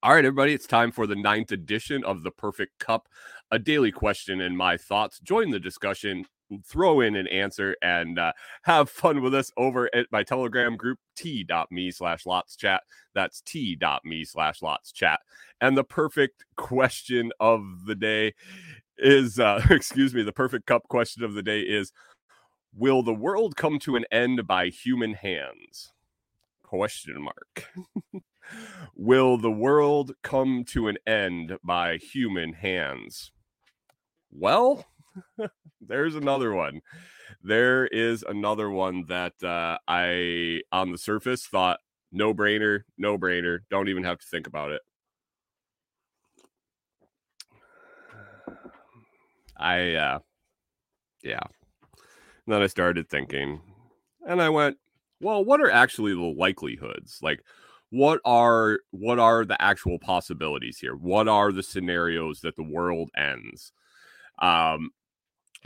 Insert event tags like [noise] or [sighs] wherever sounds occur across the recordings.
All right, everybody, it's time for the ninth edition of the Perfect Cup, a daily question and my thoughts. Join the discussion, throw in an answer, and uh, have fun with us over at my Telegram group, t.me slash lots chat. That's t.me slash lots chat. And the perfect question of the day is, uh, [laughs] excuse me, the perfect cup question of the day is Will the world come to an end by human hands? Question mark. [laughs] Will the world come to an end by human hands? Well, [laughs] there's another one. There is another one that uh, I, on the surface, thought no brainer, no brainer. Don't even have to think about it. I, uh, yeah. And then I started thinking, and I went, well, what are actually the likelihoods? Like, what are what are the actual possibilities here? What are the scenarios that the world ends? Um,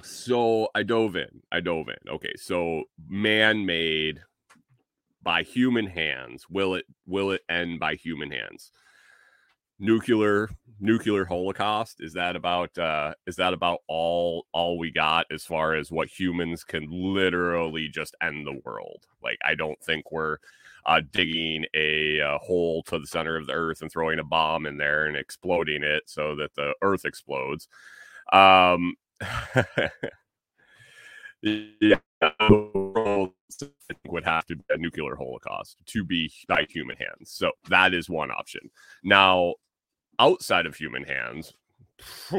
so I dove in. I dove in. Okay, so man-made by human hands. Will it will it end by human hands? Nuclear nuclear holocaust is that about uh is that about all all we got as far as what humans can literally just end the world? Like I don't think we're uh, digging a, a, hole to the center of the earth and throwing a bomb in there and exploding it so that the earth explodes. Um, [laughs] yeah, would have to be a nuclear holocaust to be by human hands. So that is one option. Now, outside of human hands, [sighs]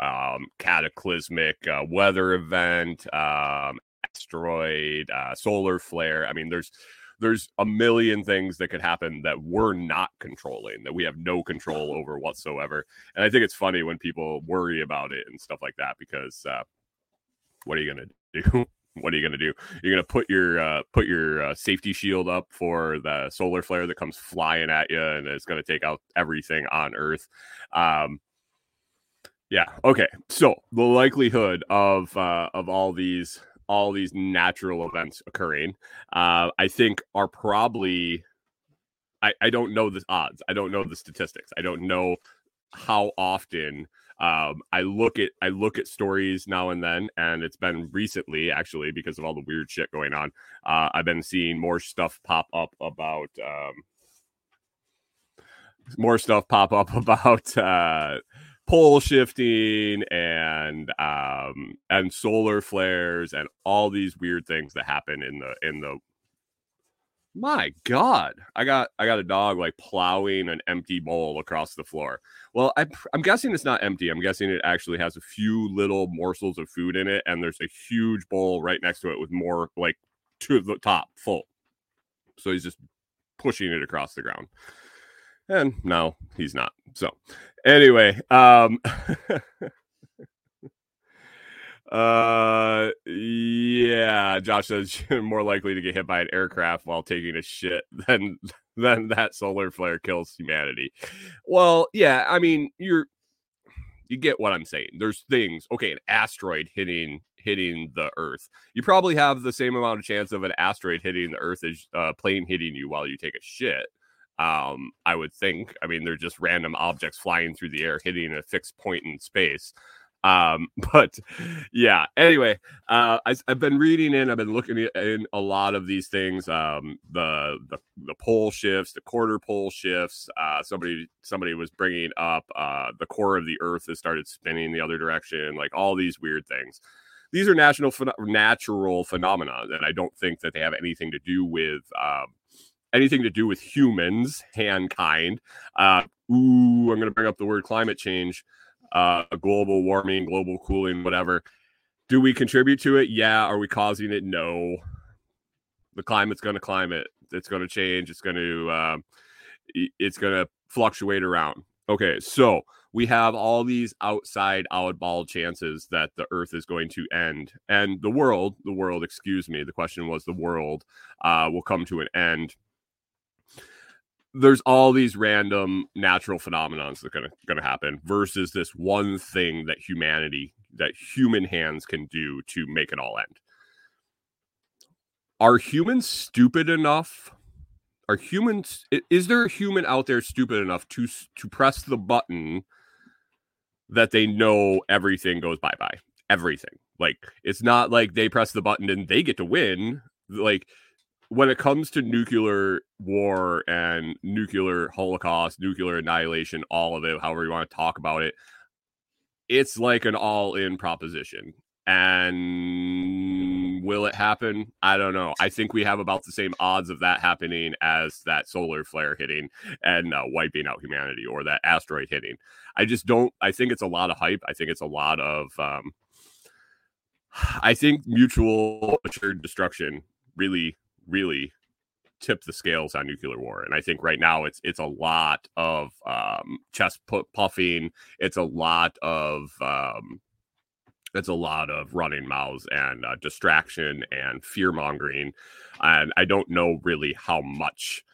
um, cataclysmic uh, weather event, um, asteroid, uh, solar flare. I mean, there's there's a million things that could happen that we're not controlling that we have no control over whatsoever and i think it's funny when people worry about it and stuff like that because uh, what are you gonna do [laughs] what are you gonna do you're gonna put your uh, put your uh, safety shield up for the solar flare that comes flying at you and it's gonna take out everything on earth um, yeah okay so the likelihood of uh, of all these all these natural events occurring, uh, I think are probably. I, I don't know the odds. I don't know the statistics. I don't know how often um, I look at I look at stories now and then, and it's been recently actually because of all the weird shit going on. Uh, I've been seeing more stuff pop up about um, more stuff pop up [laughs] about uh, pole shifting and um and solar flares and all these weird things that happen in the in the my god i got i got a dog like plowing an empty bowl across the floor. Well I, i'm guessing it's not empty i'm guessing it actually has a few little morsels of food in it and there's a huge bowl right next to it with more like to the top full. So he's just pushing it across the ground. And no he's not so anyway um [laughs] uh josh says [laughs] you're more likely to get hit by an aircraft while taking a shit [laughs] than than that solar flare kills humanity well yeah i mean you're you get what i'm saying there's things okay an asteroid hitting hitting the earth you probably have the same amount of chance of an asteroid hitting the earth as a uh, plane hitting you while you take a shit um, I would think. I mean, they're just random objects flying through the air, hitting a fixed point in space. Um, [laughs] but yeah, anyway, uh, I, have been reading in, I've been looking in a lot of these things. Um, the, the, the pole shifts, the quarter pole shifts. Uh, somebody, somebody was bringing up, uh, the core of the earth has started spinning the other direction, like all these weird things. These are national, natural phenomena, and I don't think that they have anything to do with, um, anything to do with humans, mankind. Uh, ooh, I'm going to bring up the word climate change, uh, global warming, global cooling, whatever. Do we contribute to it? Yeah. Are we causing it? No. The climate's going to climate. It's going to change. It's going to um, it's going to fluctuate around. Okay, so we have all these outside oddball chances that the earth is going to end and the world the world excuse me the question was the world uh, will come to an end there's all these random natural phenomenons that are gonna gonna happen versus this one thing that humanity that human hands can do to make it all end. Are humans stupid enough? are humans is there a human out there stupid enough to to press the button that they know everything goes bye bye everything like it's not like they press the button and they get to win like when it comes to nuclear war and nuclear holocaust nuclear annihilation all of it however you want to talk about it it's like an all in proposition and will it happen? I don't know. I think we have about the same odds of that happening as that solar flare hitting and uh, wiping out humanity or that asteroid hitting. I just don't. I think it's a lot of hype. I think it's a lot of. Um, I think mutual assured destruction really, really tip the scales on nuclear war. And I think right now it's it's a lot of um, chest puffing. It's a lot of um, it's a lot of running mouths and uh, distraction and fear mongering and i don't know really how much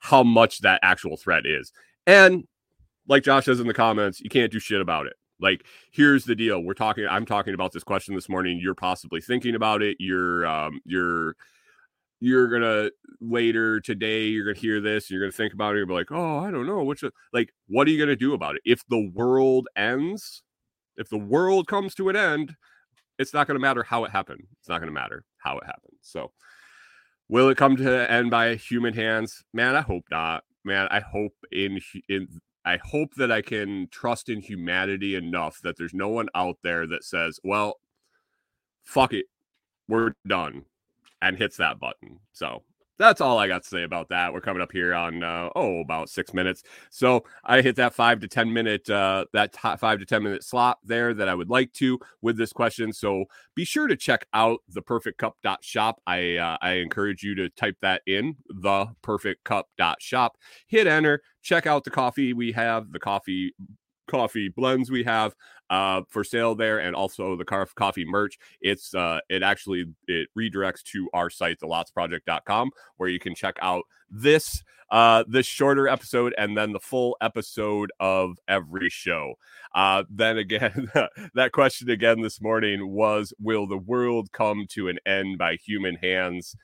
how much that actual threat is and like josh says in the comments you can't do shit about it like here's the deal we're talking i'm talking about this question this morning you're possibly thinking about it you're um you're you're gonna later today you're gonna hear this you're gonna think about it you're be like oh i don't know which like what are you gonna do about it if the world ends if the world comes to an end, it's not to matter how it happened. It's not to matter how it happened. So, will it come to end by human hands? Man, I hope not. Man, I hope in in I hope that I can trust in humanity enough that there's no one out there that says, "Well, fuck it, we're done," and hits that button. So that's all I got to say about that. We're coming up here on uh, oh about six minutes, so I hit that five to ten minute uh, that t- five to ten minute slot there that I would like to with this question. So be sure to check out the perfect cup shop. I uh, I encourage you to type that in the perfect cup shop. Hit enter. Check out the coffee we have, the coffee coffee blends we have uh, for sale there and also the car coffee merch. It's uh, it actually it redirects to our site thelotsproject.com where you can check out this uh this shorter episode and then the full episode of every show. Uh then again [laughs] that question again this morning was will the world come to an end by human hands?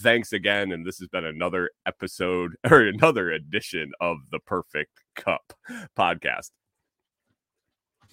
Thanks again and this has been another episode [laughs] or another edition of the perfect cup [laughs] podcast